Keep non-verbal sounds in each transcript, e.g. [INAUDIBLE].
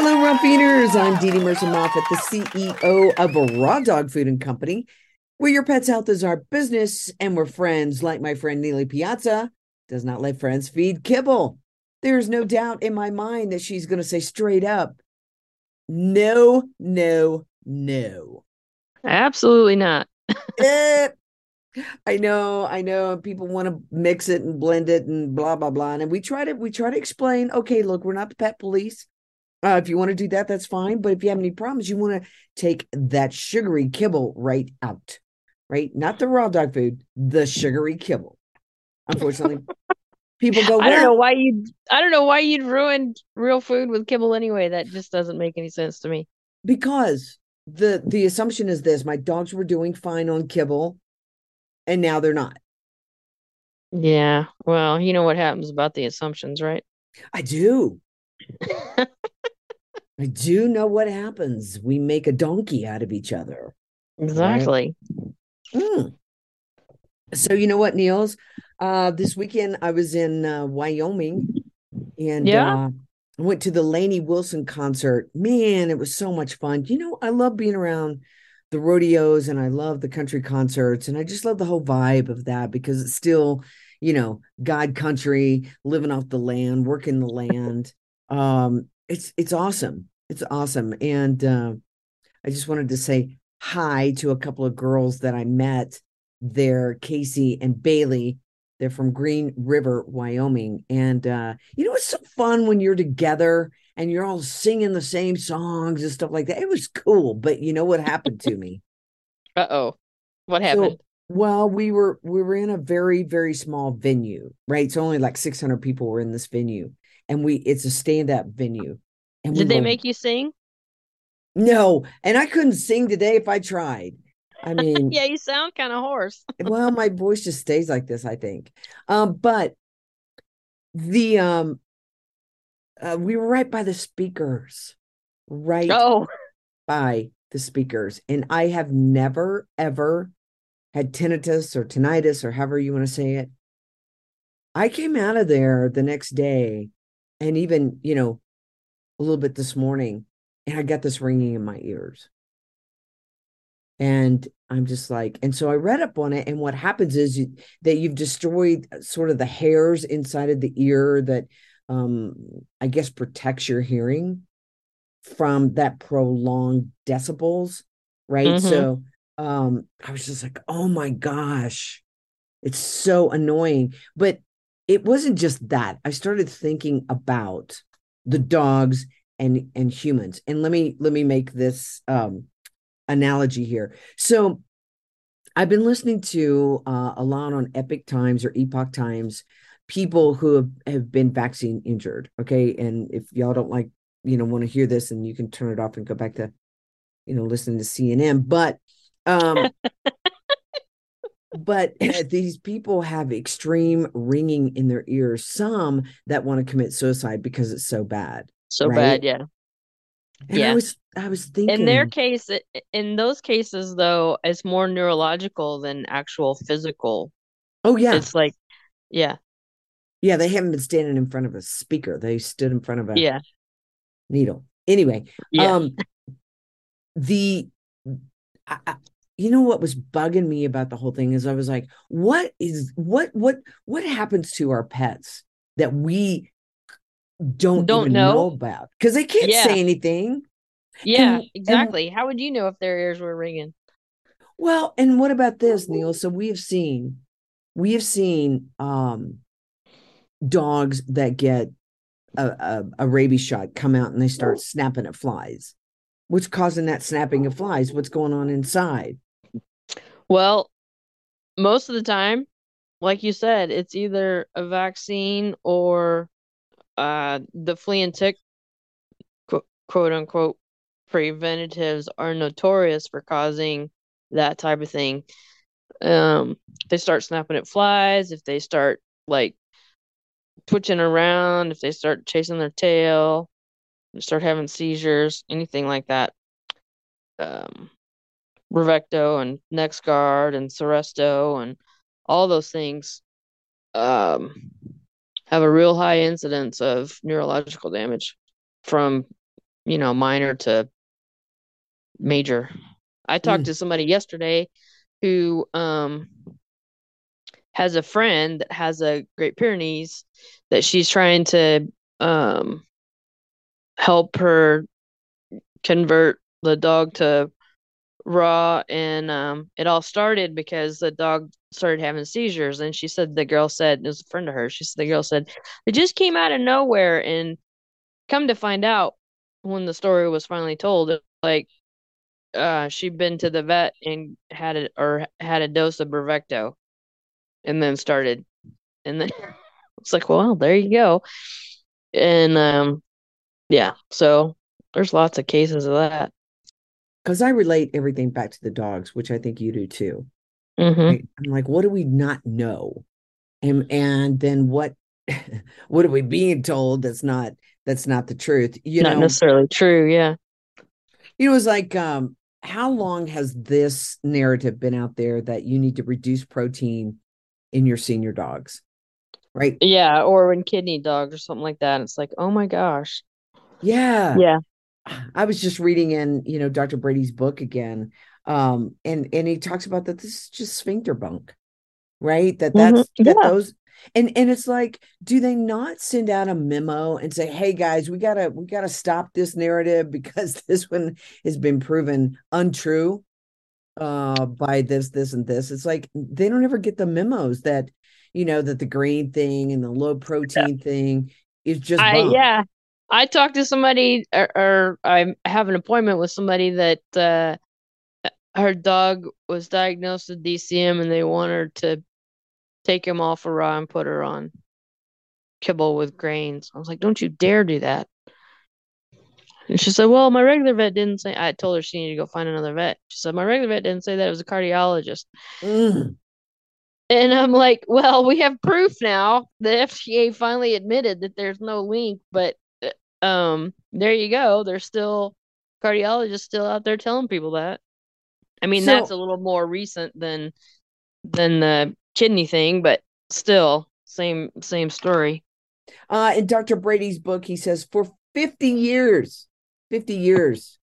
Hello, Rump Eaters. I'm DeDe Murcer Moffat, the CEO of Raw Dog Food and Company, where your pet's health is our business and we're friends, like my friend Nealy Piazza does not let friends feed kibble. There's no doubt in my mind that she's going to say straight up, no, no, no. Absolutely not. Eh, I know, I know. People want to mix it and blend it and blah blah blah. And we try to we try to explain. Okay, look, we're not the pet police. Uh, if you want to do that, that's fine. But if you have any problems, you want to take that sugary kibble right out, right? Not the raw dog food, the sugary kibble. Unfortunately, [LAUGHS] people go. I don't know why you I don't know why you'd ruin real food with kibble anyway. That just doesn't make any sense to me. because the the assumption is this: my dogs were doing fine on kibble, and now they're not. Yeah. Well, you know what happens about the assumptions, right? I do. [LAUGHS] I do know what happens. We make a donkey out of each other. Exactly. Mm. So you know what, Niels? Uh, this weekend I was in uh, Wyoming, and Yeah? uh, I went to the Lainey Wilson concert. Man, it was so much fun. You know, I love being around the rodeos, and I love the country concerts, and I just love the whole vibe of that because it's still, you know, God country, living off the land, working the land. Um, it's it's awesome. It's awesome, and uh, I just wanted to say hi to a couple of girls that I met there, Casey and Bailey. They're from Green River, Wyoming. And uh, you know, it's so fun when you're together and you're all singing the same songs and stuff like that. It was cool, but you know what happened to me? Uh-oh. What So, happened? well, we were we were in a very very small venue, right? So only like 600 people were in this venue, and we it's a stand up venue. And Did they make you sing? no? And I couldn't sing today if I tried. I [LAUGHS] mean, Yeah, you sound kind of hoarse. [LAUGHS] well my voice just stays like this i think um but the um uh, we were right by the speakers right Oh, by the speakers and i have never ever had tinnitus or tinnitus or however you want to say it i came out of there the next day and even you know a little bit this morning and i got this ringing in my ears. And i'm just like and so i read up on it and what happens is you, that you've destroyed uh, sort of the hairs inside of the ear that um i guess protects your hearing from that prolonged decibels right? Mhm. so um i was just like oh my gosh it's so annoying. But it wasn't just that. I started thinking about the dogs and and humans. And let me let me make this um analogy here. So i've been listening to uh, a lot on epic times or epoch times people who have, have been vaccine injured okay? And if y'all don't like you know want to hear this and you can turn it off and go back to you know listening to cnn but um [LAUGHS] but [LAUGHS] these people have extreme ringing in their ears some that want to commit suicide because it's so bad so Right? bad, yeah. and i Yeah. was i was thinking In their case, in those cases though, it's more neurological than actual physical. oh yeah It's like, yeah, yeah they haven't been standing in front of a speaker they stood in front of a yeah, needle anyway yeah. um the I, I- you know what was bugging me about the whole thing is i was like what is what what what happens to our pets that we don't Don't even know? know, about because they can't Yeah. say anything Yeah, and- exactly. How would you know if their ears were ringing? well and what about this neil so we have seen we have seen um dogs that get a, a, a rabies shot come out and they start snapping at flies what's causing that snapping of flies what's going on inside Well, most of the time, like you said, it's either a vaccine or uh the flea and tick co- quote unquote preventatives are notorious for causing that type of thing. Um, they start snapping at flies, if they start like twitching around, if they start chasing their tail, start having seizures, anything like that. Um, Bravecto and NexGard and Seresto and all those things um, have a real high incidence of neurological damage from, you know, minor to major. I talked mm. to somebody yesterday who um, has a friend that has a Great Pyrenees that she's trying to um, help her convert the dog to raw and um, it all started because the dog started having seizures and she said the girl said it was a friend of hers she said the girl said it just came out of nowhere and come to find out when the story was finally told like uh she'd been to the vet and had it or had a dose of Bravecto and then started and then [LAUGHS] it's like well there you go and um yeah so there's lots of cases of that because I relate everything back to the dogs, which I think you do too. Mm-hmm. I'm like, what do we not know? And and then what [LAUGHS] what are we being told that's not that's not the truth? You not know, necessarily true, yeah. It was like um, how long has this narrative been out there that you need to reduce protein in your senior dogs? Right. Yeah, or in kidney dogs or something like that. It's like, oh my gosh. Yeah. Yeah. I was just reading in, you know, Dr. Brady's book again. Um, and and he talks about that this is just sphincter bunk, right? That that's mm-hmm. that those and and it's like, do they not send out a memo and say, hey guys, we gotta we gotta stop this narrative [LAUGHS] because this one has been proven untrue uh by this, this, and this. It's like they don't ever get the memos that you know that the green thing and the low protein yeah. thing is just I, yeah I talked to somebody, or, or, I have an appointment with somebody that uh, her dog was diagnosed with DCM, and they want her to take him off a raw and put her on kibble with grains. I was like, "Don't you dare do that!" And she said, "Well, my regular vet didn't say." I told her she needed to go find another vet. She said, "My regular vet didn't say that. It was a cardiologist." Mm. And I'm like, well, we have proof now. The FDA finally admitted that there's no link, but um, there you go. There's still cardiologists still out there telling people that. I mean, so, that's a little more recent than than the kidney thing, but still same same story. Uh, in Dr. Brady's book, he says for 50 years, 50 years,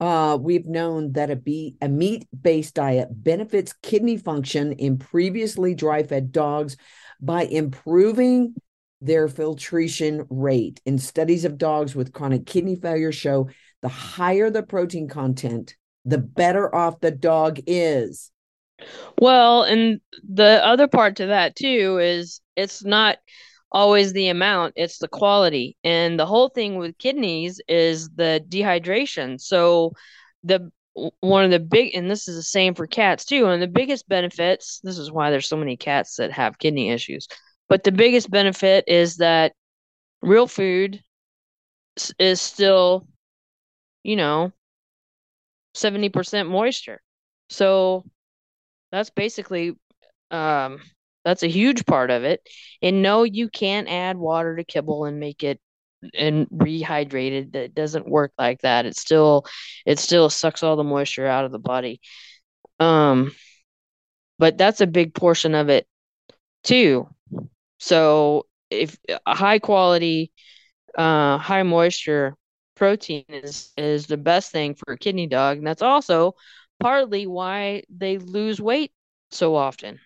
uh, we've known that a, be- a meat-based diet benefits kidney function in previously dry-fed dogs by improving their filtration rate. In studies of dogs with chronic kidney failure show the higher the protein content, the better off the dog is. Well, and the other part to that too is it's not always the amount, it's the quality. And the whole thing with kidneys is the dehydration. So the one of the big and this is the same for cats too and the biggest benefits this is why there's so many cats that have kidney issues but the biggest benefit is that real food is still, you know, 70% moisture. So that's basically um that's a huge part of it. And no, you can't add water to kibble and make it and rehydrated. That doesn't work like that. It still it still sucks all the moisture out of the body. Um but that's a big portion of it too. So if a high quality, uh, high moisture protein is is the best thing for a kidney dog, and that's also partly why they lose weight so often.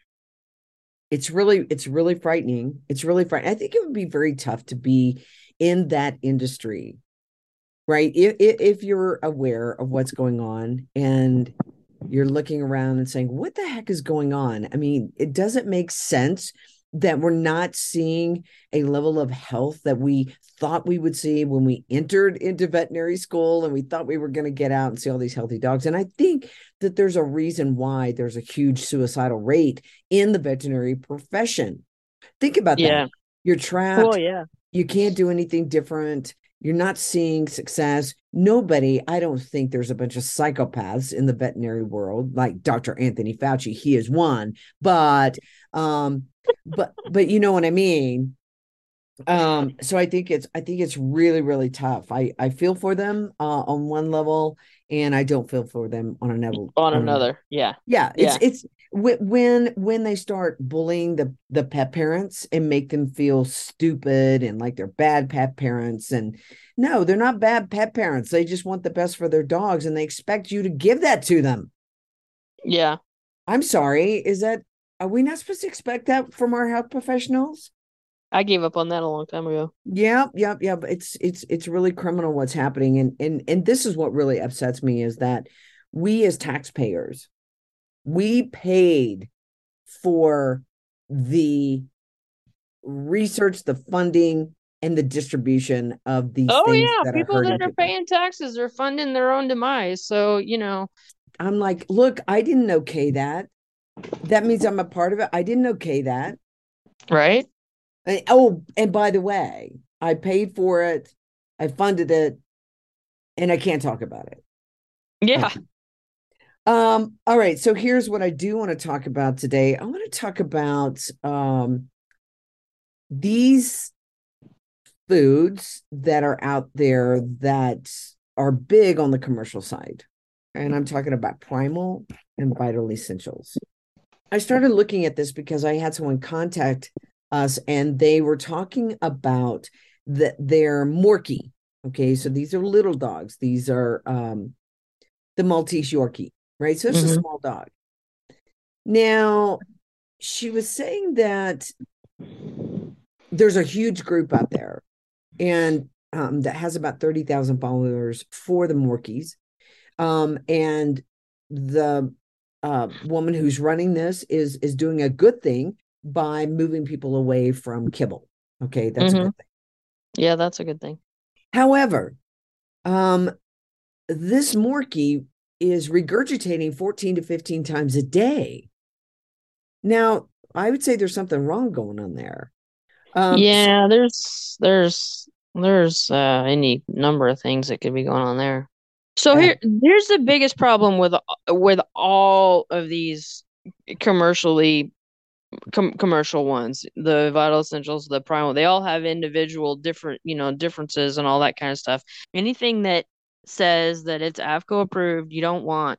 It's really it's really frightening. It's really frightening. I think it would be very tough to be in that industry, right? If if you're aware of what's going on and you're looking around and saying, "What the heck is going on?" I mean, it doesn't make sense that we're not seeing a level of health that we thought we would see when we entered into veterinary school and we thought we were going to get out and see all these healthy dogs. And I think that there's a reason why there's a huge suicidal rate in the veterinary profession. Think about yeah. that. You're trapped. Oh, yeah. You can't do anything different. You're not seeing success. Nobody, I don't think there's a bunch of psychopaths in the veterinary world like Dr. Anthony Fauci. He is one, but um but but you know what I mean. Um so I think it's I think it's really really tough. I I feel for them uh on one level and I don't feel for them on another on another. Yeah. Yeah, it's Yeah. it's wh- when when they start bullying the the pet parents and make them feel stupid and like they're bad pet parents and no, they're not bad pet parents. They just want the best for their dogs and they expect you to give that to them. Yeah. I'm sorry, is that are we not supposed to expect that from our health professionals? I gave up on that a long time ago. Yeah, yeah, yeah. But it's it's it's really criminal what's happening, and and and this is what really upsets me is that we as taxpayers, we paid for the research, the funding, and the distribution of these Oh things yeah, that people are that are people. paying taxes are funding their own demise. So, you know, I'm like, look, I didn't okay that. That means I'm a part of it. I didn't okay that. right? Oh, and by the way, I paid for it, I funded it, and I can't talk about it. Yeah. Um, all right, so here's what I do want to talk about today. I want to talk about um these foods that are out there that are big on the commercial side. And I'm talking about primal and vital essentials. I started looking at this because I had someone contact us and they were talking about that they're Morkie. Okay, so these are little dogs. These are um the Maltese Yorkie, right? So it's a Mhm. small dog. Now, she was saying that there's a huge group out there and um, that has about 30,000 followers for the Morkies. Um, and the uh, woman who's running this is is doing a good thing by moving people away from kibble. Okay, that's a Mhm. good thing. Yeah, that's a good thing. However, um, this Morkie is regurgitating 14 to 15 times a day. Now, I would say there's something wrong going on there. Um, yeah, there's there's there's uh any number of things that could be going on there. So Yeah. here here's the biggest problem with with all of these commercially com- commercial ones, the vital essentials, the primal, they all have individual different, you know, differences and all that kind of stuff. Anything that says that it's AAFCO approved, you don't want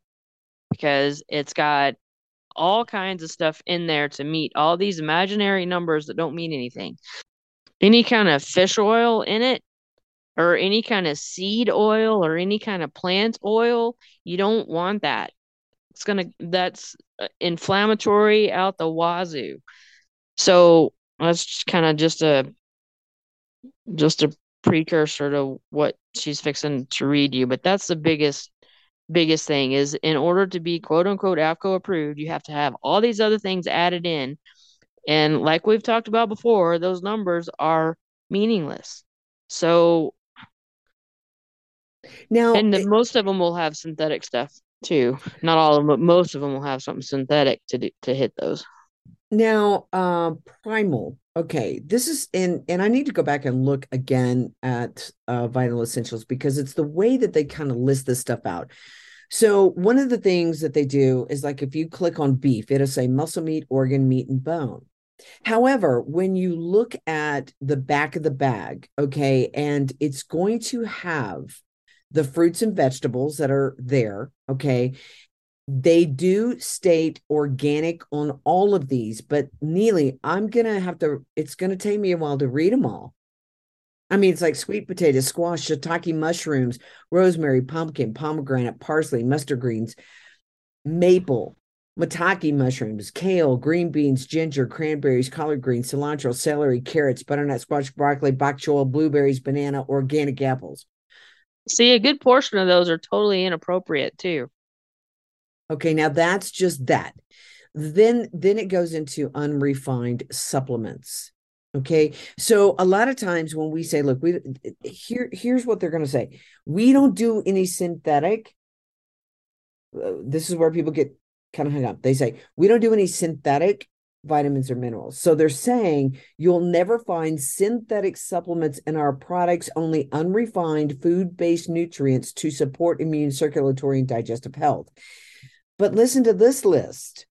because it's got all kinds of stuff in there to meet all these imaginary numbers that don't mean anything. Any kind of fish oil in it, or any kind of seed oil, or any kind of plant oil, you don't want that. It's gonna, that's uh, inflammatory out the wazoo. So that's kind of just a, just a precursor to what she's fixing to read you. But that's the biggest biggest thing is in order to be quote unquote AAFCO approved, you have to have all these other things added in. And like we've talked about before, those numbers are meaningless. So, now, and the, it- most of them will have synthetic stuff too. Not all of them, but most of them will have something synthetic to do, to hit those. Now, uh, primal. Okay, this is and and I need to go back and look again at uh, vital essentials because it's the way that they kind of list this stuff out. So one of the things that they do is like if you click on beef, it'll say muscle meat, organ, meat, and bone. However, when you look at the back of the bag, okay, and it's going to have the fruits and vegetables that are there, okay, they do state organic on all of these, but Nealy, I'm gonna have to, it's gonna take me a while to read them all. I mean, it's like sweet potato, squash, shiitake mushrooms, rosemary, pumpkin, pomegranate, parsley, mustard greens, maple, maitake mushrooms, kale, green beans, ginger, cranberries, collard greens, cilantro, celery, carrots, butternut squash, broccoli, bok choy, blueberries, banana, organic apples. See, a good portion of those are totally inappropriate too. Okay, now that's just that. Then then it goes into unrefined supplements. Okay. So a lot of times when we say, look, we here here's what they're going to say. We don't do any synthetic. Uh, this is where people get kind of hung up. They say, we don't do any synthetic vitamins or minerals. So they're saying you'll never find synthetic supplements in our products, only unrefined food based nutrients to support immune, circulatory, and digestive health. But listen to this list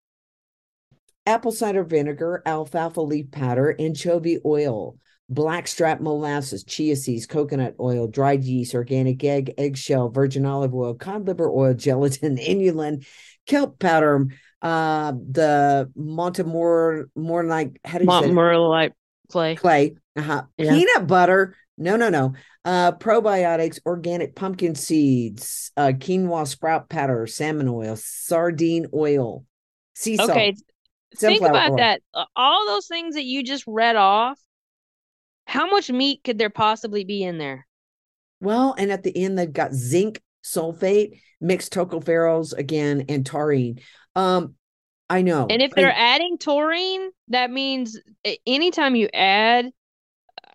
apple cider vinegar, alfalfa leaf powder, anchovy oil, blackstrap molasses, chia seeds, coconut oil, dried yeast, organic egg, eggshell, virgin olive oil, cod liver oil, gelatin, [LAUGHS] inulin, kelp powder, uh, the Montemor more like how do you say Montmorillonite clay. Clay, uh-huh. Yeah. peanut butter. No, no, no. Uh, probiotics, organic pumpkin seeds, uh, quinoa sprout powder, salmon oil, sardine oil, sea salt. Okay, think about oil. that. All those things that you just read off. How much meat could there possibly be in there? Well, and at the end they've got zinc sulfate, mixed tocopherols again, and taurine. Um, I know. And if they're I, adding taurine, that means anytime you add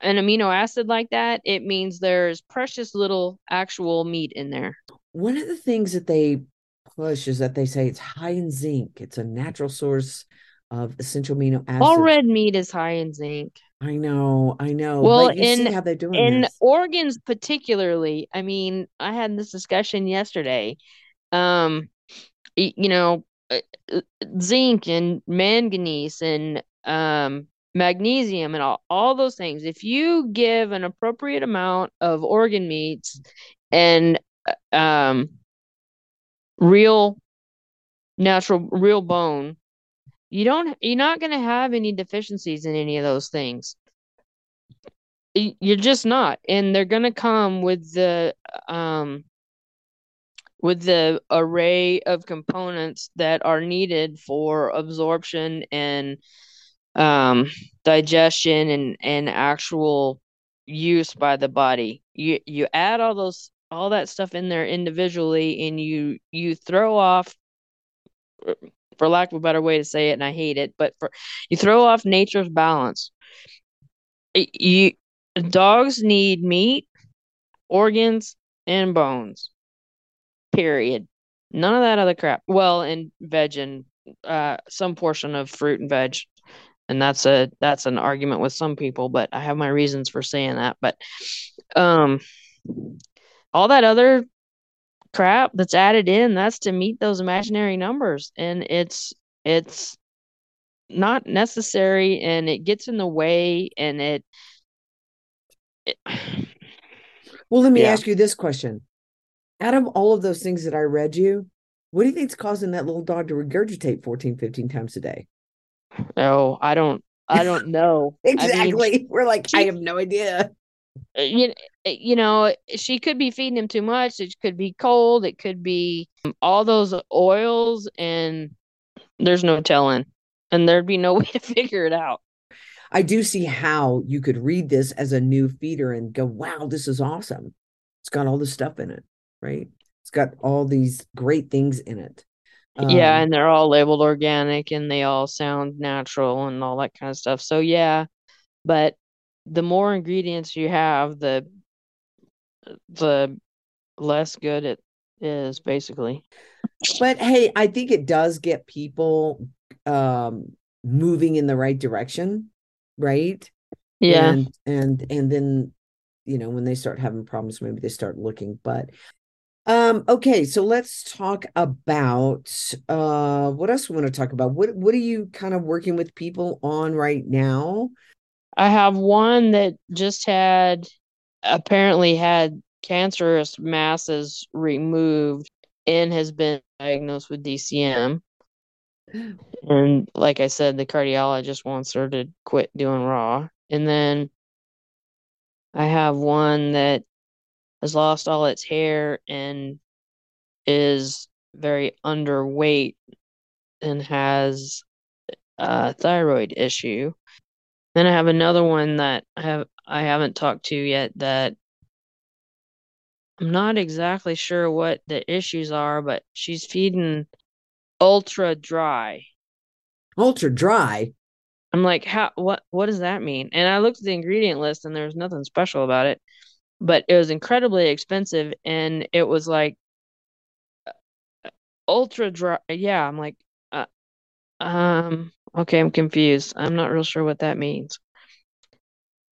an amino acid like that, it means there's precious little actual meat in there. One of the things that they push is that they say it's high in zinc. It's a natural source of essential amino acids. All red meat is high in zinc. I know, I know. Well, in how they're doing in this. organs particularly. I mean, I had this discussion yesterday. Um, you know, zinc and manganese and um, magnesium and all, all those things. If you give an appropriate amount of organ meats and uh, um, real natural real bone, you don't you're not going to have any deficiencies in any of those things. You're just not, and they're going to come with the um with the array of components that are needed for absorption and um, digestion and, and actual use by the body. You you add all those all that stuff in there individually and you you throw off for lack of a better way to say it and I hate it, but for you throw off nature's balance. You dogs need meat, organs, and bones period. None of that other crap. Well, and veg and uh, some portion of fruit and veg, and that's a that's an argument with some people, but I have my reasons for saying that. But um, all that other crap that's added in, that's to meet those imaginary numbers, and it's it's not necessary, and it gets in the way, and it. it [SIGHS] well, let me yeah. ask you this question out of all of those things that I read you, what do you think's causing that little dog to regurgitate 14, 15 times a day? Oh, I don't I don't [LAUGHS] know. exactly. I mean, We're like, she, I have no idea. Uh, you, uh, you know, she could be feeding him too much. It could be cold. It could be all those oils, and there's no telling. And there'd be no [LAUGHS] way to figure it out. I do see how you could read this as a new feeder and go, wow, this is awesome. It's got all this stuff in it right? It's got all these great things in it. Um, yeah, and they're all labeled organic and they all sound natural and all that kind of stuff. So yeah, but the more ingredients you have, the the less good it is basically. But hey, I think it does get people um moving in the right direction, right? Yeah. And and and then you know, when they start having problems, maybe they start looking. But um, okay, so let's talk about uh what else we want to talk about. What what are you kind of working with people on right now? I have one that just had apparently had cancerous masses removed and has been diagnosed with DCM. [GASPS] And like I said, the cardiologist wants her to quit doing raw. And then I have one that has lost all its hair and is very underweight and has a thyroid issue. Then I have another one that I have I haven't talked to yet that I'm not exactly sure what the issues are, but she's feeding ultra dry. Ultra dry. I'm like, how what what does that mean? And I looked at the ingredient list and there's nothing special about it but it was incredibly expensive and it was like ultra dry yeah i'm like uh, um Okay, I'm confused. I'm not real sure what that means.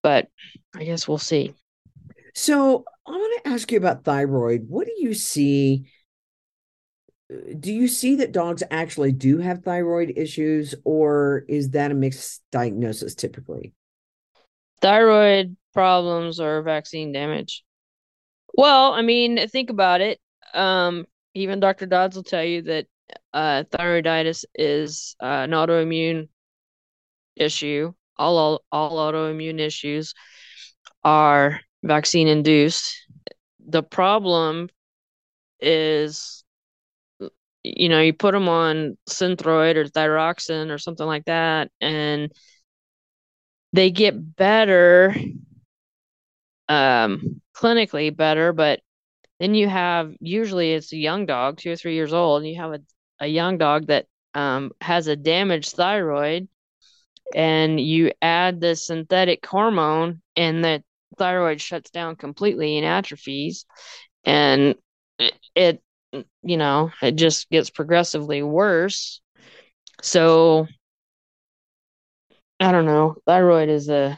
But I guess we'll see. So I want to ask you about thyroid. What do you see? Do you see that dogs actually do have thyroid issues, or is that a mixed diagnosis typically? Thyroid problems or vaccine damage. Well, I mean, think about it. Um, even Dr. Dodds will tell you that uh, thyroiditis is uh, an autoimmune issue. All, all all autoimmune issues are vaccine induced. The problem is, you know, you put them on Synthroid or Thyroxin or something like that, and they get better, um, clinically better, but then you have usually it's a young dog, two or three years old, and you have a, a young dog that um, has a damaged thyroid, and you add the synthetic hormone, and the thyroid shuts down completely and atrophies, and it, it you know it just gets progressively worse. So I don't know. Thyroid is a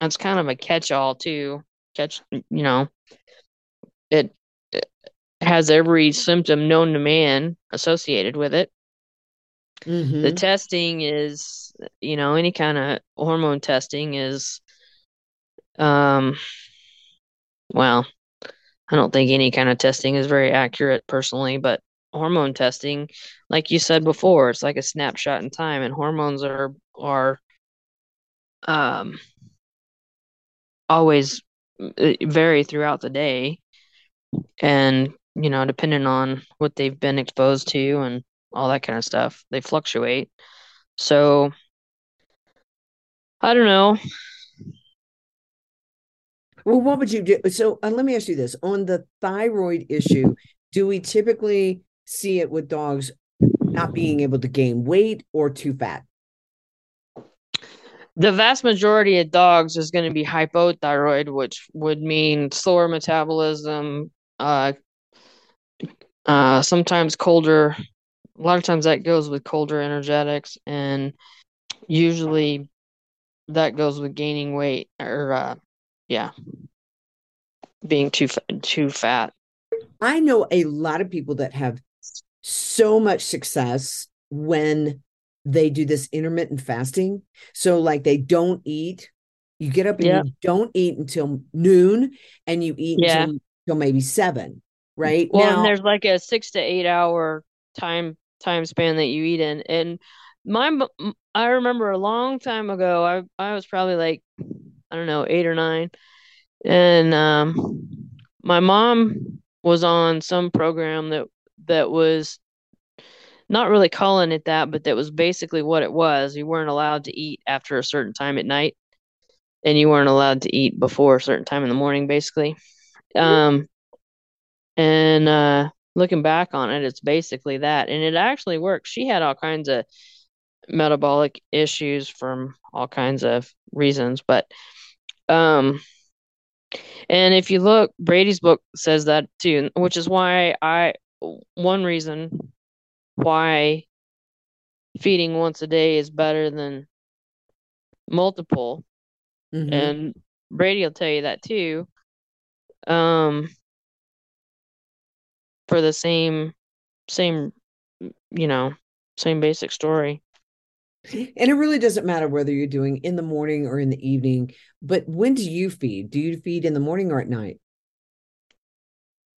that's kind of a catch-all too. Catch, you know, it, it has every symptom known to man associated with it. Mm-hmm. The testing is, you know, any kind of hormone testing is, um, well, I don't think any kind of testing is very accurate personally, but hormone testing, like you said before, it's like a snapshot in time, and hormones are are um always uh, vary throughout the day. And you know depending on what they've been exposed to and all that kind of stuff they fluctuate. So i don't know. Well what would you do? So uh, let me ask you this. On the thyroid issue do we typically see it with dogs not being able to gain weight or too fat the vast majority of dogs is going to be hypothyroid which would mean slower metabolism uh, uh, sometimes colder. A lot of times that goes with colder energetics, and usually that goes with gaining weight or uh, yeah, being too too fat. I know a lot of people that have so much success when they do this intermittent fasting. So like they don't eat. You get up and you don't eat until noon and you eat yeah. until till maybe seven, right? Well, now, and there's like a six to eight hour time time span that you eat in, and my I remember a long time ago, I I was probably like I don't know eight or nine, and um, my mom was on some program that that was not really calling it that, but that was basically what it was. You weren't allowed to eat after a certain time at night, and you weren't allowed to eat before a certain time in the morning, basically. Um, and uh, looking back on it, it's basically that, and it actually worked. She had all kinds of metabolic issues from all kinds of reasons, but um, and if you look, Brady's book says that too, which is why I one reason why feeding once a day is better than multiple. Mm-hmm. And Brady will tell you that too um for the same same you know same basic story and it really doesn't matter whether you're doing in the morning or in the evening but when do you feed do you feed in the morning or at night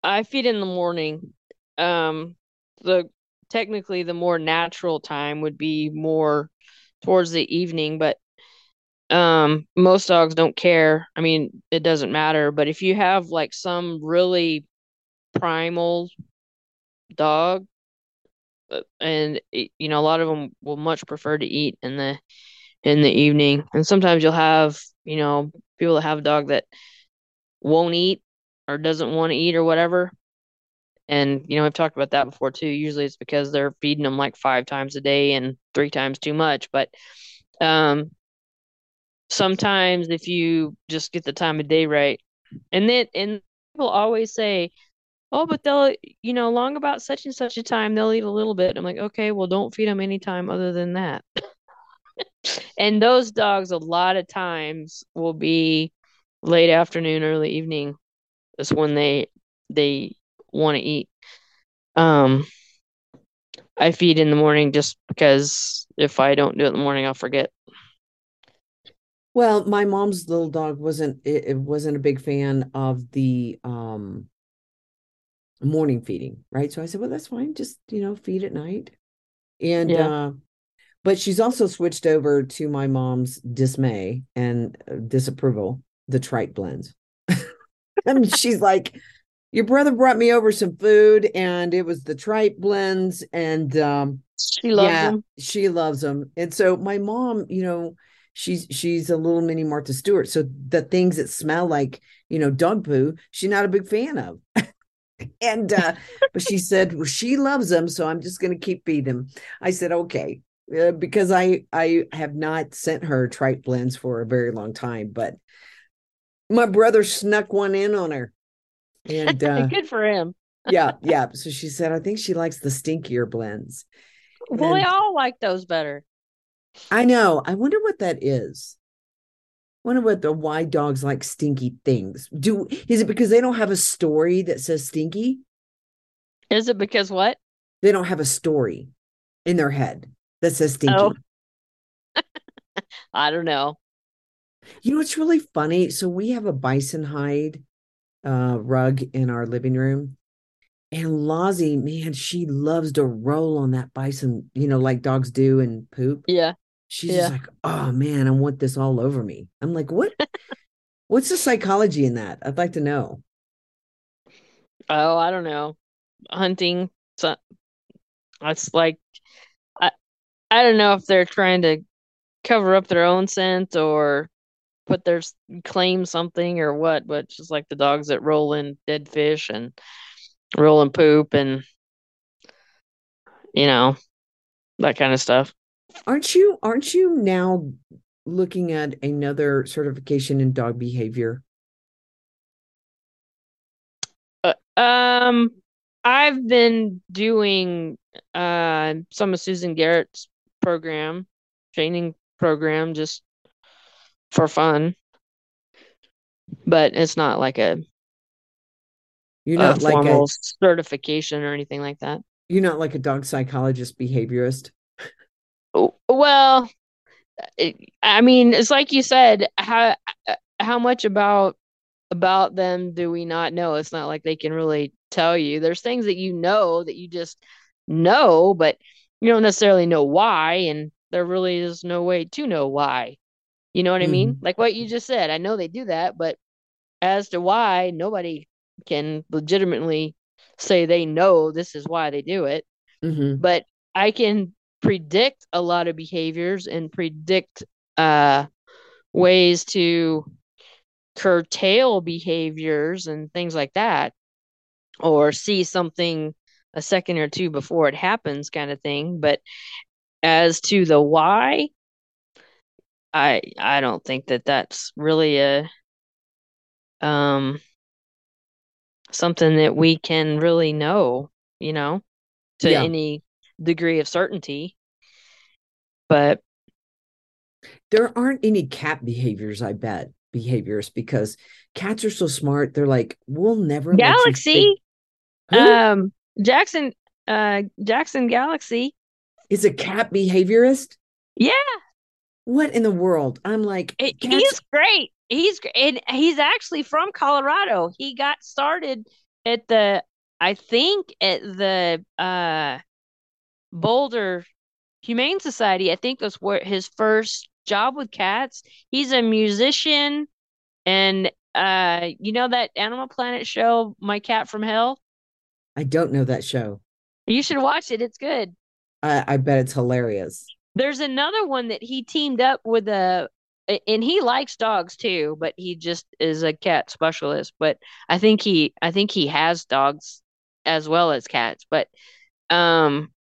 i feed in the morning um the technically the more natural time would be more towards the evening but um most dogs don't care. I mean it doesn't matter but if you have like some really primal dog uh, and you know a lot of them will much prefer to eat in the in the evening and sometimes you'll have you know people that have a dog that won't eat or doesn't want to eat or whatever and you know i've talked about that before too usually it's because they're feeding them like five times a day and three times too much but um sometimes if you just get the time of day right and then and people always say oh, but they'll, you know, long about such and such a time, they'll eat a little bit. I'm like, okay, well, don't feed them any time other than that. [LAUGHS] and those dogs, a lot of times, will be late afternoon, early evening. Is when they they want to eat. Um, I feed in the morning just because if I don't do it in the morning, I'll forget. Well, my mom's little dog wasn't it, it wasn't a big fan of the um morning feeding, right? So I said, well, that's fine. Just, you know, feed at night. And Yeah. uh but she's also switched over to my mom's dismay and uh, disapproval, the tripe blends. [LAUGHS] and she's like, your brother brought me over some food and it was the tripe blends and um She loves yeah, them. she loves them. And so my mom, you know, she's she's a little mini Martha Stewart. So the things that smell like, you know, dog poo, she's not a big fan of. [LAUGHS] and uh but she said well, she loves them, so I'm just going to keep feeding them. I said okay. Uh, because I I have not sent her tripe blends for a very long time, but my brother snuck one in on her. And uh [LAUGHS] Good for him. yeah, yeah. So she said, I think she likes the stinkier blends. Well, they And- all like those better. I know. I wonder what that is. Wonder what the why dogs like stinky things. Do is it because they don't have a story that says stinky? Is it because what? They don't have a story in their head that says stinky. Oh. [LAUGHS] I don't know. You know it's really funny? So we have a bison hide uh rug in our living room. And Lozzie, man, she loves to roll on that bison, you know, like dogs do and poop. Yeah. She's Yeah. just like, oh man, I want this all over me. I'm like, what? [LAUGHS] What's the psychology in that? I'd like to know. Oh, I don't know. Hunting. So it's like I I don't know if they're trying to cover up their own scent or put their claim something or what, but just like the dogs that roll in dead fish and roll in poop and you know, that kind of stuff. Aren't you aren't you now looking at another certification in dog behavior? Uh, um, I've been doing uh some of Susan Garrett's program, training program, just for fun. But it's not like a, You're a not like a formal certification or anything like that. you're not like a dog psychologist behaviorist. Oh, Well, it, I mean, it's like you said, how how much about about them do we not know? It's not like they can really tell you. There's things that you know that you just know, but you don't necessarily know why, and there really is no way to know why. You know what I mean? Like what you just said. I know they do that, but as to why, nobody can legitimately say they know this is why they do it hmm but I can predict a lot of behaviors and predict uh, ways to curtail behaviors and things like that, or see something a second or two before it happens, kind of thing. But as to the why, I I don't think that that's really a um something that we can really know, you know, to Yeah. any degree of certainty. But There aren't any cat behaviors, I bet, behaviors because cats are so smart. They're like, we'll never Galaxy, [LAUGHS] um, Jackson, uh, Jackson Galaxy. is a cat behaviorist? Yeah, What in the world? I'm like, it, he's great. He's and he's actually from Colorado. He got started at the, I think, at the uh Boulder Humane Society. I think was where his first job with cats. He's a musician, and uh, you know that Animal Planet show, My Cat from Hell. I don't know that show. You should watch it. It's good. I, I bet it's hilarious. There's another one that he teamed up with a, and he likes dogs too, but he just is a cat specialist. But I think he, I think he has dogs as well as cats. But um,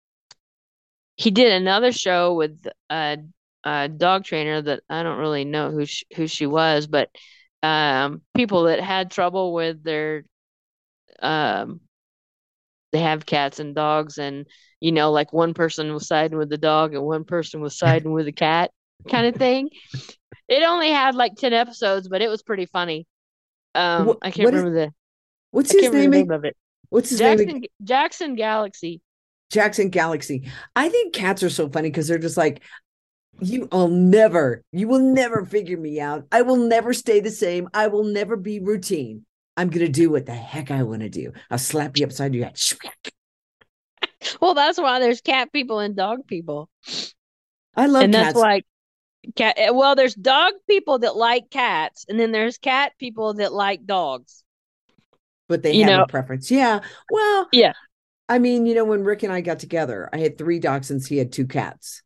he did another show with a, a dog trainer that I don't really know who she, who she was, but um, people that had trouble with their um they have cats and dogs and you know like one person was siding with the dog and one person was siding with the cat kind of thing it only had like 10 episodes but it was pretty funny um What- i can't what is- remember the What's his name? the name of it What's his name? jackson jackson galaxy Jackson Galaxy. I think cats are so funny because they're just like, you will never, you will never figure me out. I will never stay the same. I will never be routine. I'm gonna do what the heck I want to do. I'll slap you upside your head. [LAUGHS] Well that's why there's cat people and dog people I love and cats. that's why cat eh, well there's dog people that like cats and then there's cat people that like dogs but they you have know- a preference. Yeah. Well, Yeah. I mean, you know, when Rick and I got together, I had three dachshunds. He had two cats.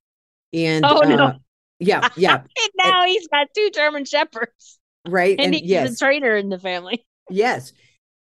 And Oh, no. uh, yeah, yeah, [LAUGHS] and now he's got two german shepherds right. and, And, he's yes, a trainer in the family Yes.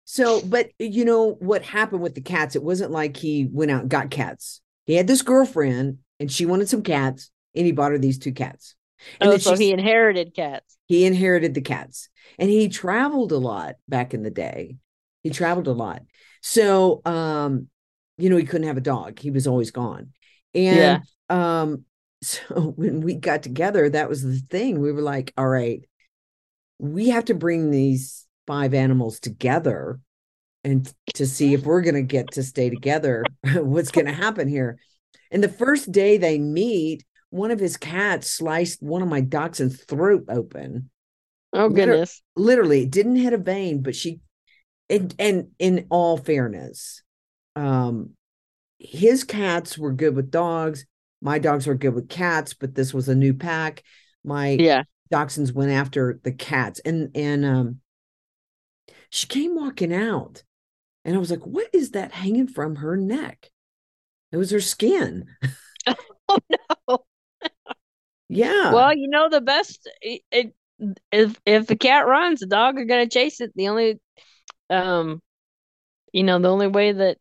So, but you know what happened with the cats? It wasn't like he went out and got cats. He had this girlfriend and she wanted some cats and he bought her these two cats. And oh so he inherited cats he inherited the cats and he traveled a lot back in the day. He traveled a lot. So, um, you know, he couldn't have a dog. He was always gone. And um, [LAUGHS] so when we got together, that was the thing. We were like, all right, we have to bring these five animals together and to see if we're going to get to stay together, [LAUGHS] what's going to happen here. And the first day they meet, one of his cats sliced one of my dachshund's throat open. oh goodness Literally, it didn't hit a vein, but she, and, and in all fairness, um, his cats were good with dogs. My dogs were good with cats, but this was a new pack. My yeah dachshunds went after the cats and and um she came walking out and i was like what is that hanging from her neck it was her skin [LAUGHS] oh no [LAUGHS] yeah Well, you know the best it, it, if if the cat runs, the dog are gonna chase it. The only um you know, the only way that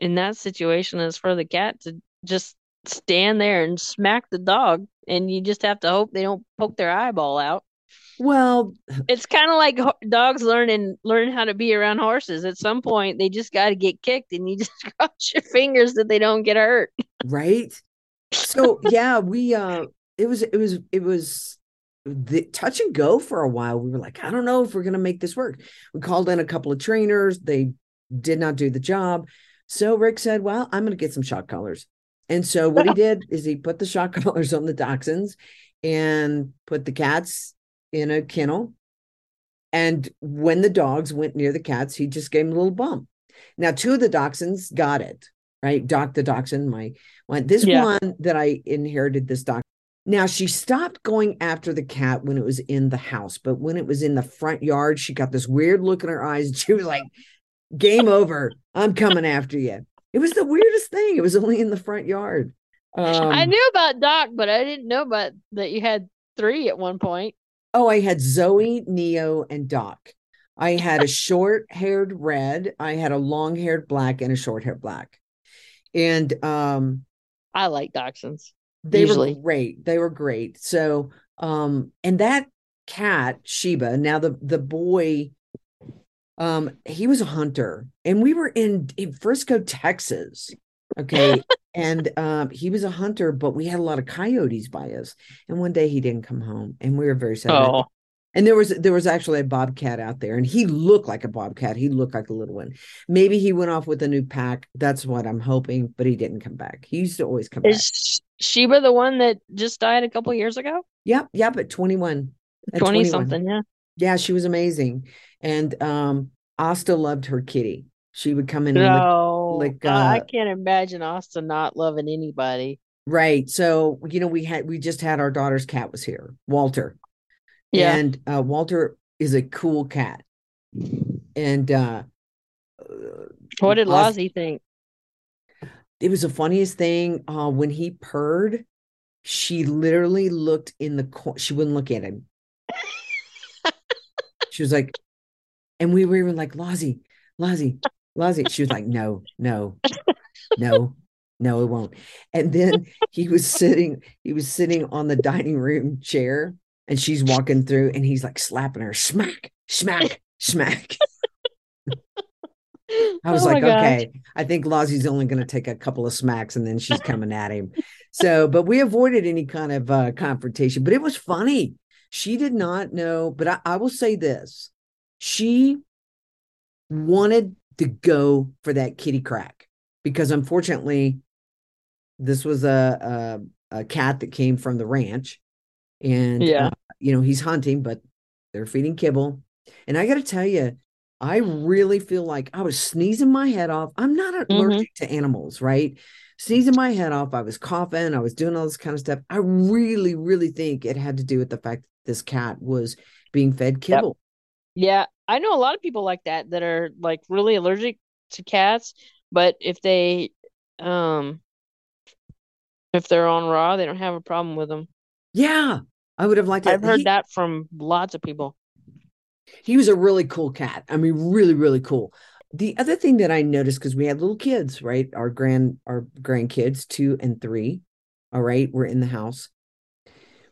in that situation is for the cat to just stand there and smack the dog and you just have to hope they don't poke their eyeball out. Well It's kind of like dogs learning learn how to be around horses. At some point, they just got to get kicked, and you [LAUGHS] just cross your fingers that they don't get hurt. right? So yeah we uh it was it was it was the touch and go for a while. We were like i don't know if we're going to make this work. We called in a couple of trainers. They did not do the job. So rick said well i'm going to get some shock collars. And so what he [LAUGHS] did is he put the shock [LAUGHS] collars on the dachshunds and put the cats in a kennel. And when the dogs went near the cats he just gave them a little bump. Now two of the dachshunds got it right? Doc the dachshund my one this Yeah. one that i inherited this doc now she stopped going after the cat when it was in the house but when it was in the front yard she got this weird look in her eyes. And [LAUGHS] she was like game [LAUGHS] over. I'm coming after you. It was the weirdest thing. It was only in the front yard. Um, I knew about Doc, but I didn't know about that you had three at one point. Oh, I had Zoe, Neo, and Doc. I had a short haired red, I had a long haired black, and a short haired black. And um I like dachshunds. they Usually. were great. They were great. So um and that cat, Sheba, now the the boy um he was a hunter and we were in, in Frisco, Texas. Okay. [LAUGHS] and um he was a hunter, but we had a lot of coyotes by us. And one day he didn't come home and we were very sad. Oh, and there was there was actually a bobcat out there, and he looked like a bobcat. He looked like a little one. Maybe he went off with a new pack. That's what I'm hoping, but he didn't come back. He used to always come back. is Sheba the one that just died a couple years ago? Yep, yep. At 21, at 20 21. something, yeah. Yeah, she was amazing, and um, Asta loved her kitty. She would come in and No, like, I uh, can't imagine Asta not loving anybody. Right. So, you know, we had we just had our daughter's cat was here, Walter. Yeah. And uh Walter is a cool cat. And uh What did Lozzie think? it was the funniest thing uh when he purred, she literally looked in the corner. She wouldn't look at him. [LAUGHS] she was like, and we were even like, Lozzie, Lozzie, Lozzie. She was like, no, no, no, no, it won't. And then he was sitting, he was sitting on the dining room chair and she's walking through and he's like slapping her, smack, smack, smack. I was Oh like, okay, I think Lozzie's only going to take a couple of smacks and then she's coming at him. So, but we avoided any kind of uh, confrontation, but it was funny. She did not know, but I, I will say this she wanted to go for that kitty crack because unfortunately, this was a, a, a cat that came from the ranch and, Yeah. uh, you know, he's hunting, but they're feeding kibble. And I got to tell you, I really feel like I was sneezing my head off. I'm not allergic to animals, right? Sneezing my head off. I was coughing. I was doing all this kind of stuff. I really, really think it had to do with the fact that this cat was being fed kibble. Yeah, I know a lot of people like that that are like really allergic to cats, but if they um if they're on raw, they don't have a problem with them. Yeah, I would have liked it. I've heard He- that from lots of people. he was a really cool cat. I mean, really, really cool. The other thing that I noticed because we had little kids, right? Our grand, our grandkids, two and three. All right, we're in the house.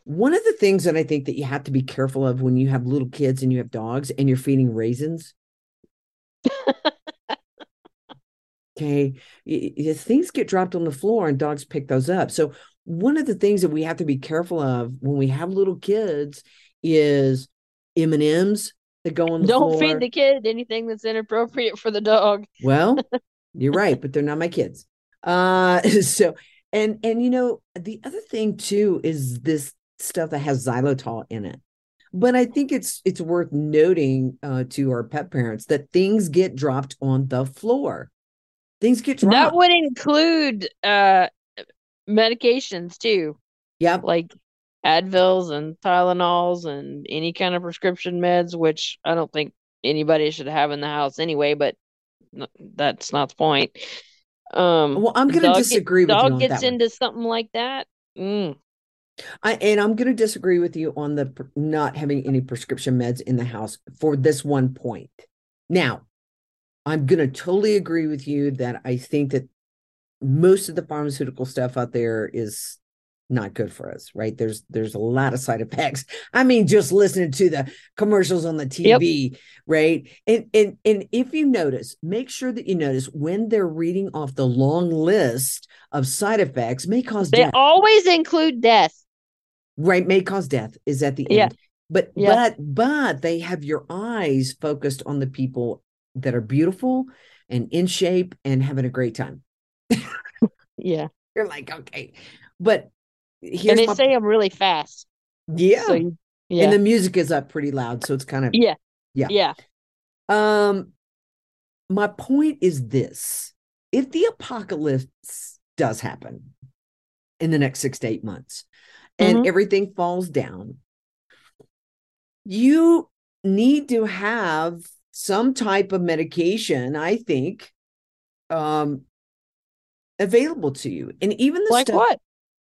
One of the things that I think that you have to be careful of when you have little kids and you have dogs and you're feeding raisins. okay, y- things get dropped on the floor and dogs pick those up. So one of the things that we have to be careful of when we have little kids is M and M's that go on the Don't floor. feed the kid anything that's inappropriate for the dog. Well, you're [LAUGHS] right, but they're not my kids. Uh [LAUGHS] so and and you know, the other thing too is this stuff that has xylitol in it. But I think it's it's worth noting uh to our pet parents that things get dropped on the floor. Things get dropped. That would include uh medications too, yep. like Advils and Tylenols and any kind of prescription meds, which I don't think anybody should have in the house anyway, but that's not the point. Um, Well, I'm gonna dog get- disagree with you dog gets into something like that. Mm. I, and I'm going to disagree with you on the not having any prescription meds in the house for this one point. Now, I'm going to totally agree with you that I think that most of the pharmaceutical stuff out there is not good for us, right? There's there's a lot of side [LAUGHS] effects. I mean, just listening to the commercials on the Yep. TV, right? And and and if you notice, make sure that you notice when they're reading off the long list of side effects may cause They death always include death. Right may cause death is at the Yeah. end but Yeah. but but they have your eyes focused on the people that are beautiful and in shape and having a great time [LAUGHS] Yeah, you're like okay but here's and they my, say them really fast. yeah So you, yeah, and the music is up pretty loud so it's kind of yeah, Yeah. yeah. um my point is this if the apocalypse does happen in the next six to eight months and Mhm. everything falls down you need to have some type of medication i think um available to you and even the Like stuff what?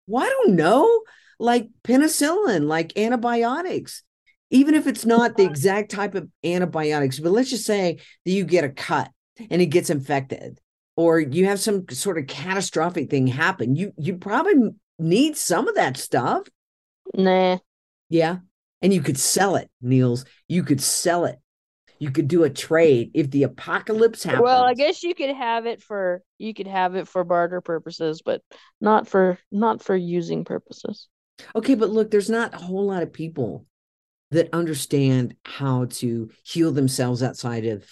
well, I don't know, like penicillin, like antibiotics, even if it's not the exact type of antibiotics, but let's just say that you get a cut and it gets infected, or you have some sort of catastrophic thing happen. You you probably need some of that stuff. Nah. Yeah. And you could sell it, Niels. You could sell it. You could do a trade if the apocalypse happens. Well, I guess you could have it for you could have it for barter purposes, but not for not for using purposes. Okay, but look, there's not a whole lot of people that understand how to heal themselves outside of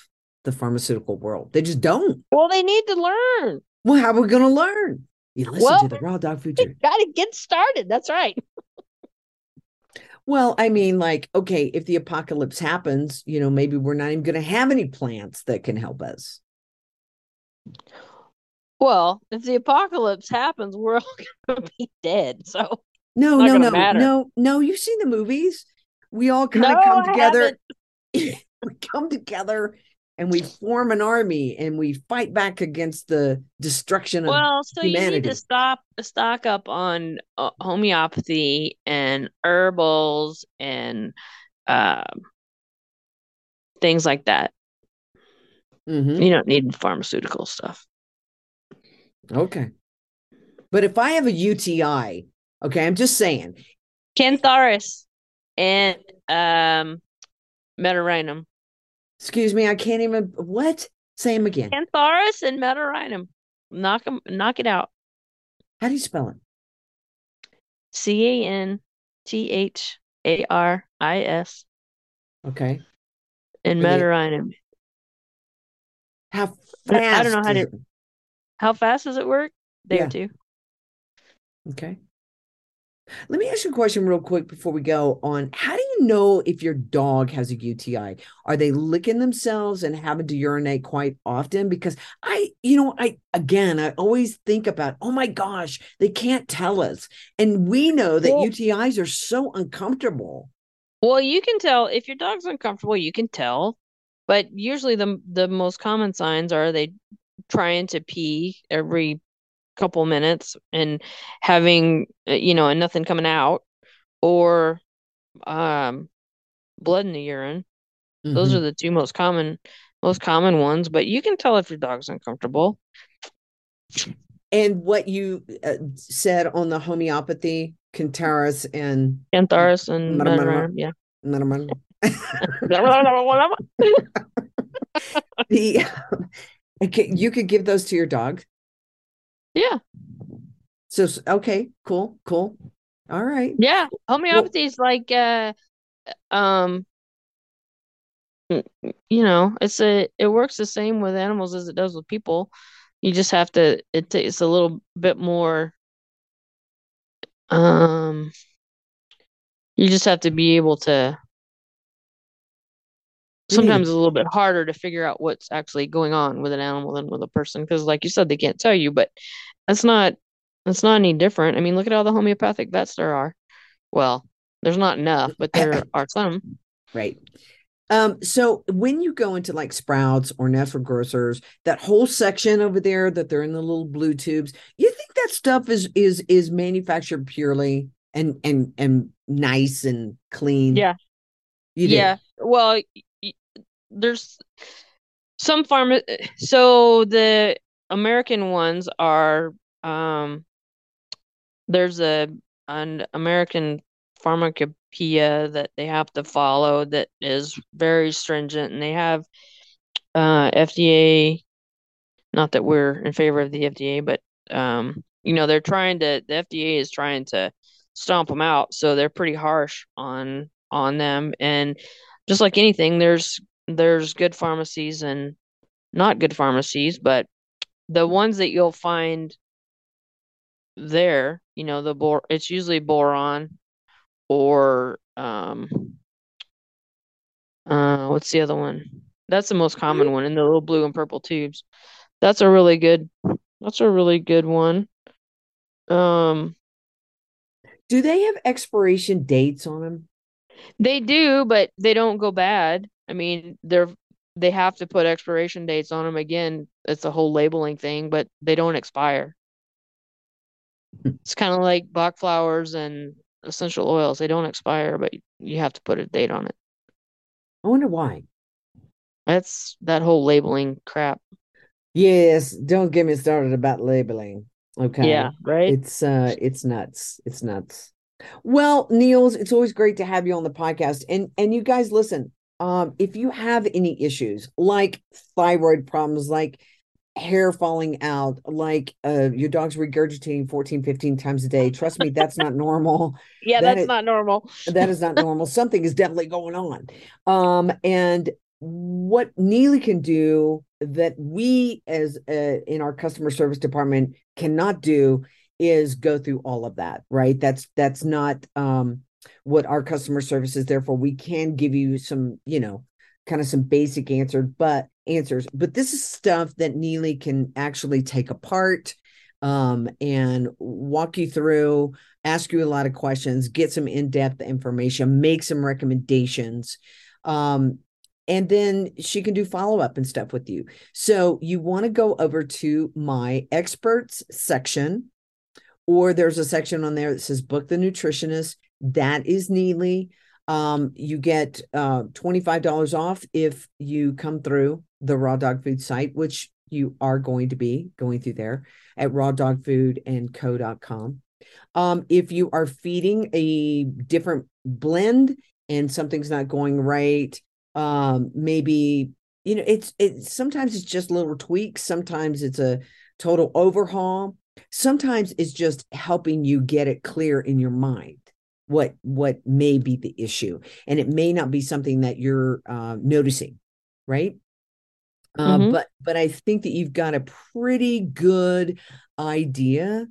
the pharmaceutical world. They just don't. Well, they need to learn. Well, how are we going to learn? You listen Well, to the Raw Dog Food Journey. got to get started. That's right. [LAUGHS] Well, I mean, like, okay, if the apocalypse happens, you know, maybe we're not even going to have any plants that can help us. Well, if the apocalypse happens, we're [LAUGHS] all gonna be dead. So No, no, no, matter. no, no. You've seen the movies. We all kind no, of come I together. [LAUGHS] we come together and we form an army and we fight back against the destruction of Well, so you need to stop stock up on uh, homeopathy and herbals and um things like that. Mhm. You don't need pharmaceutical stuff. Okay. But if I have a UTI, okay, I'm just saying, Cantharis and um Mediterraneum. Excuse me, I can't even what? Say them again. Cantharis and Metaurinum. Knock them, knock it out. How do you spell it? C A N T H A R I S Okay. and Okay. Metaurinum. How fast? I don't know how to- it- How fast does it work? There Yeah. or. Okay. Let me ask you a question real quick before we go on. How do you know if your dog has a UTI? Are they licking themselves and having to urinate quite often? Because I, you know, I, again, I always think about, oh my gosh, they can't tell us. And we know that Well- UTIs are so uncomfortable. Well, you can tell if your dog's uncomfortable, you can tell. But usually the the most common signs are they trying to pee every couple minutes and having uh, you know and nothing coming out or um blood in the urine. Those Mhm. are the two most common most common ones, but you can tell if your dog's uncomfortable. And what you uh, said on the homeopathy, Cantaris and Cantharis and Meta- meta- Metaurinum, yeah. the okay, you could give those to your dog. Yeah. So okay, cool, cool. All right. Yeah, homeopathy is like uh um you know, it's a it works the same with animals as it does with people. You just have to it takes a little bit more um you just have to be able to sometimes it's a little bit harder to figure out what's actually going on with an animal than with a person because like you said they can't tell you, but that's not that's not any different. I mean, look at all the homeopathic vets there are. Well, there's not enough, but there [LAUGHS] are some. Right. Um, so when you go into like Sprouts or Natural Grocers, that whole section over there that they're in the little blue tubes, you think that stuff is is is manufactured purely and and and nice and clean? Yeah. You do. Yeah. Well, there's some farm. So the American ones are um there's a an American pharmacopoeia that they have to follow that is very stringent, and they have uh FDA. Not that we're in favor of the FDA, but um, you know, they're trying to. The FDA is trying to stomp them out, so they're pretty harsh on on them. And just like anything, there's there's good pharmacies and not good pharmacies, but the ones that you'll find there, you know, the bor it's usually Boiron or um uh what's the other one? That's the most common one in the little blue and purple tubes. That's a really good that's a really good one. Um Do they have expiration dates on them? They do, but they don't go bad. I mean, they're they have to put expiration dates on them again. It's a whole labeling thing, but they don't expire. It's kind of like Bach flowers and essential oils. They don't expire, but you have to put a date on it. I wonder why. That's that whole labeling crap. Yes, don't get me started about labeling. Okay. Yeah, right? It's uh it's nuts. It's nuts. Well, Niels, it's always great to have you on the podcast. And and you guys listen, um, if you have any issues like thyroid problems, like hair falling out, like uh your dog's regurgitating 14, 15 times a day, trust me, that's not normal. [LAUGHS] Yeah, that that's is- not normal. that is not normal. [LAUGHS] Something is definitely going on. Um, and what Nealy can do that we as uh, in our customer service department cannot do is go through all of that, right? That's that's not um what our customer service is. Therefore, we can give you some, you know, kind of some basic answers, but answers. But this is stuff that Nealy can actually take apart um, and walk you through ask you a lot of questions, get some in-depth information, make some recommendations. Um, and then she can do follow-up and stuff with you. So you want to go over to my experts section, or there's a section on there that says book the nutritionist. That is Nealy. Um, you get uh $25 off if you come through the raw dog food site, which you are going to be going through there at rawdogfoodandco.com. Um, if you are feeding a different blend and something's not going right, um, maybe you know, it's it's sometimes it's just little tweaks, sometimes it's a total overhaul, sometimes it's just helping you get it clear in your mind what what may be the issue and it may not be something that you're uh, noticing right? Uh, Mhm. but but i think that you've got a pretty good idea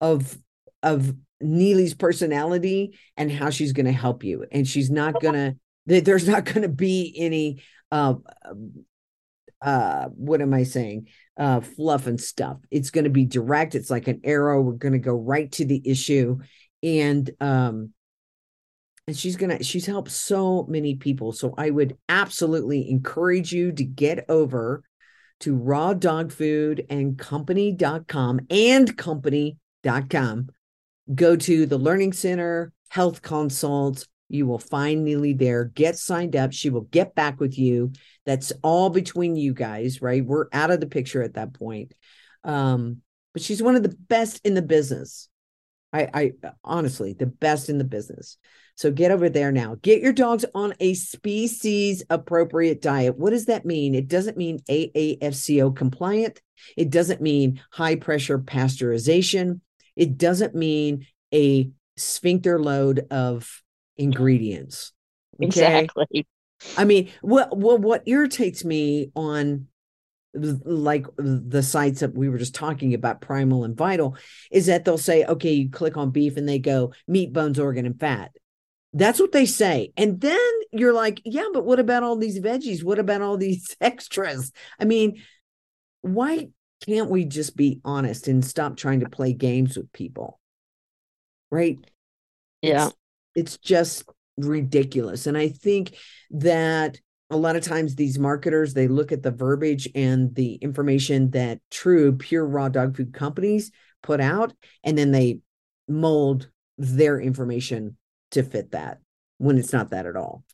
of of nealy's personality and how she's going to help you and she's not going to there's not going to be any uh uh what am i saying? Uh fluff and stuff. It's going to be direct it's like an arrow we're going to go right to the issue and um and she's gonna she's helped so many people so i would absolutely encourage you to get over to raw dog food and company.com and company.com go to the learning center health consults. You will find nealy there. Get signed up. She will get back with you. That's all between you guys right? We're out of the picture at that point. Um but she's one of the best in the business I, I honestly the best in the business. So get over there now. Get your dogs on a species appropriate diet. What does that mean? It doesn't mean AAFCO compliant. It doesn't mean high pressure pasteurization. It doesn't mean a sphincter load of ingredients. Okay? Exactly. I mean, what what what irritates me on like the sites that we were just talking about, Primal and Vital, is that they'll say, okay, you click on beef and they go meat, bones, organ, and fat. That's what they say. And then you're like, yeah, but what about all these veggies? What about all these [LAUGHS] extras? I mean, why can't we just be honest and stop trying to play games with people? Right? Yeah. It's, it's just ridiculous. And I think that a lot of times these marketers they look at the verbiage and the information that true pure raw dog food companies put out and then they mold their information to fit that when it's not that at all.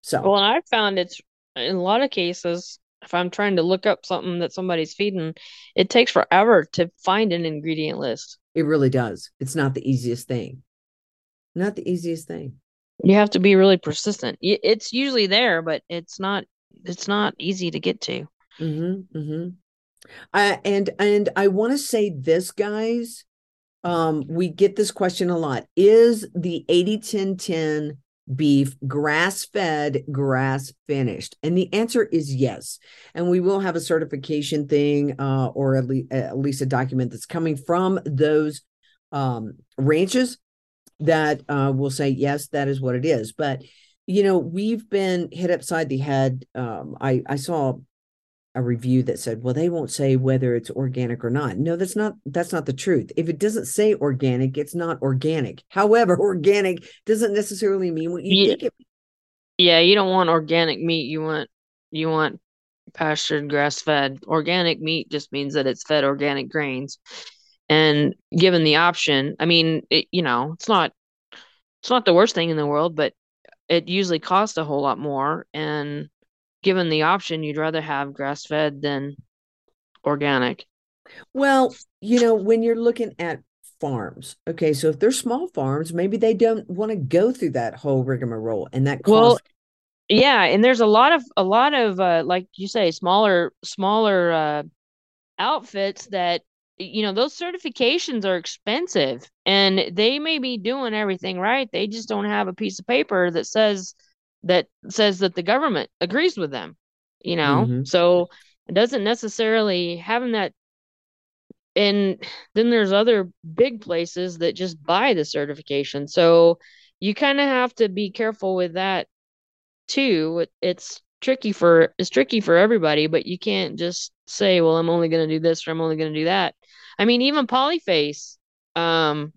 So Well, I found it's in a lot of cases, if I'm trying to look up something that somebody's feeding, it takes forever to find an ingredient list. it really does. It's not the easiest thing. Not the easiest thing. You have to be really persistent. It's usually there, but it's not it's not easy to get to. Mm-hmm. Mm-hmm. Uh, and and I want to say this, guys. Um, we get this question a lot. Is the 80 10 10 beef grass fed, grass finished? And the answer is yes. And we will have a certification thing, uh, or at least at least a document that's coming from those um ranches that uh will say yes, that is what it is. But you know, we've been hit upside the head. Um, I I saw a review that said, well, they won't say whether it's organic or not. No, that's not that's not the truth. If it doesn't say organic, it's not organic. However, [LAUGHS] organic doesn't necessarily mean what you Yeah. think it Yeah, you don't want organic meat. You want you want pastured, grass-fed. Organic meat just means that it's fed organic grains. And given the option, I mean, it, you know, it's not it's not the worst thing in the world, but it usually costs a whole lot more. And given the option, you'd rather have grass-fed than organic. Well, you know, when you're looking at farms, okay, so if they're small farms, maybe they don't want to go through that whole rigmarole and that Well, costs Yeah, and there's a lot of a lot of uh like you say smaller smaller uh outfits that you know those certifications are expensive and they may be doing everything right. They just don't have a piece of paper that says that says that the government agrees with them, you know? Mhm. So it doesn't necessarily having that and then there's other big places that just buy the certification. So you kind of have to be careful with that too. It's tricky for it's tricky for everybody, but you can't just say, "Well, I'm only going to do this or I'm only going to do that." I mean, even Polyface, um,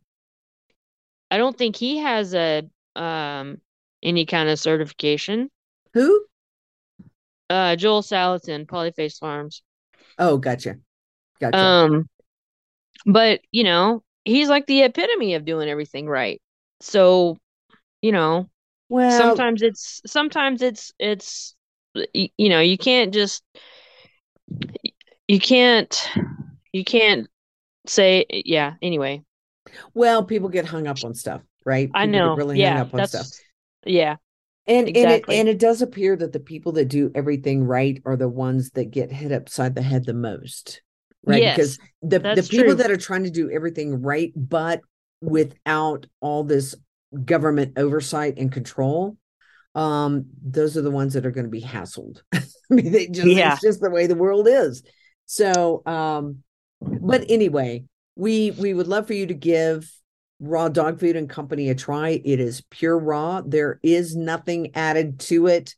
I don't think he has a um any kind of certification. who? Uh, Joel Salatin, Polyface Farms. Oh, gotcha. Gotcha. Um, but you know, he's like the epitome of doing everything right. So, you know, well, sometimes it's sometimes it's it's you know you can't just you can't you can't say yeah anyway well, people get hung up on stuff, right? i People get know really yeah hung up on stuff. yeah And Exactly. and it and it does appear that the people that do everything right are the ones that get hit upside the head the most. Right. Yes, because the, the people true. that are trying to do everything right, but without all this government oversight and control, um, those are the ones that are going to be hassled. [LAUGHS] I mean, they just Yeah. it's just the way the world is. So um, but anyway, we we would love for you to give raw dog food and company a try. It is pure raw. There is nothing added to it.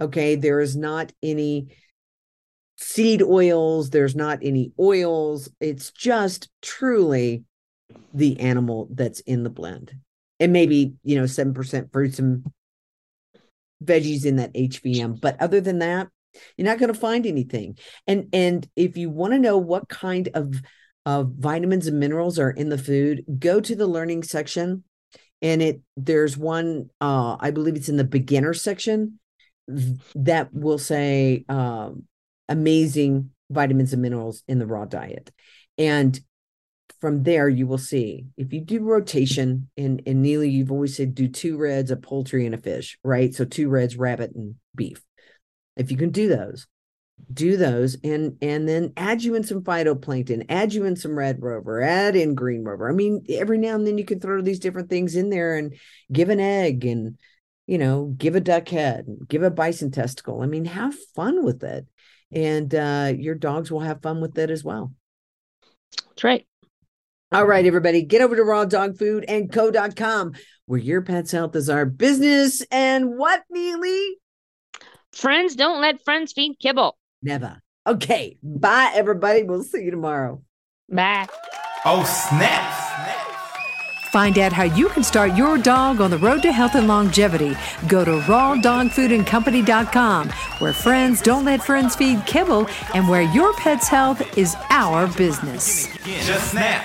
Okay, there is not any seed oils, there's not any oils. It's just truly the animal that's in the blend. And maybe, you know, 7% fruits and veggies in that HVM. But other than that, you're not going to find anything. And and if you want to know what kind of of vitamins and minerals are in the food, go to the learning section. And it there's one uh I believe it's in the beginner section that will say um amazing vitamins and minerals in the raw diet. And from there you will see if you do rotation in in Nealy, you've always said do two reds, a poultry, and a fish, right? So two reds, rabbit, and beef. If you can do those, do those and and then add you in some phytoplankton, add you in some red rover, add in green rover. I mean, every now and then you can throw these different things in there and give an egg and you know, give a duck head, give a bison testicle. I mean, have fun with it. And uh your dogs will have fun with it as well. That's right. All right, everybody, get over to raw dog food and co.com where your pet's health is our business. And what, Nealy? Friends don't let friends feed kibble. Never. Okay. Bye, everybody. We'll see you tomorrow. Bye. Oh, snap. snap. Find out how you can start your dog on the road to health and longevity. Go to rawdogfoodandcompany.com, where friends don't let friends feed kibble and where your pet's health is our business. Just snap.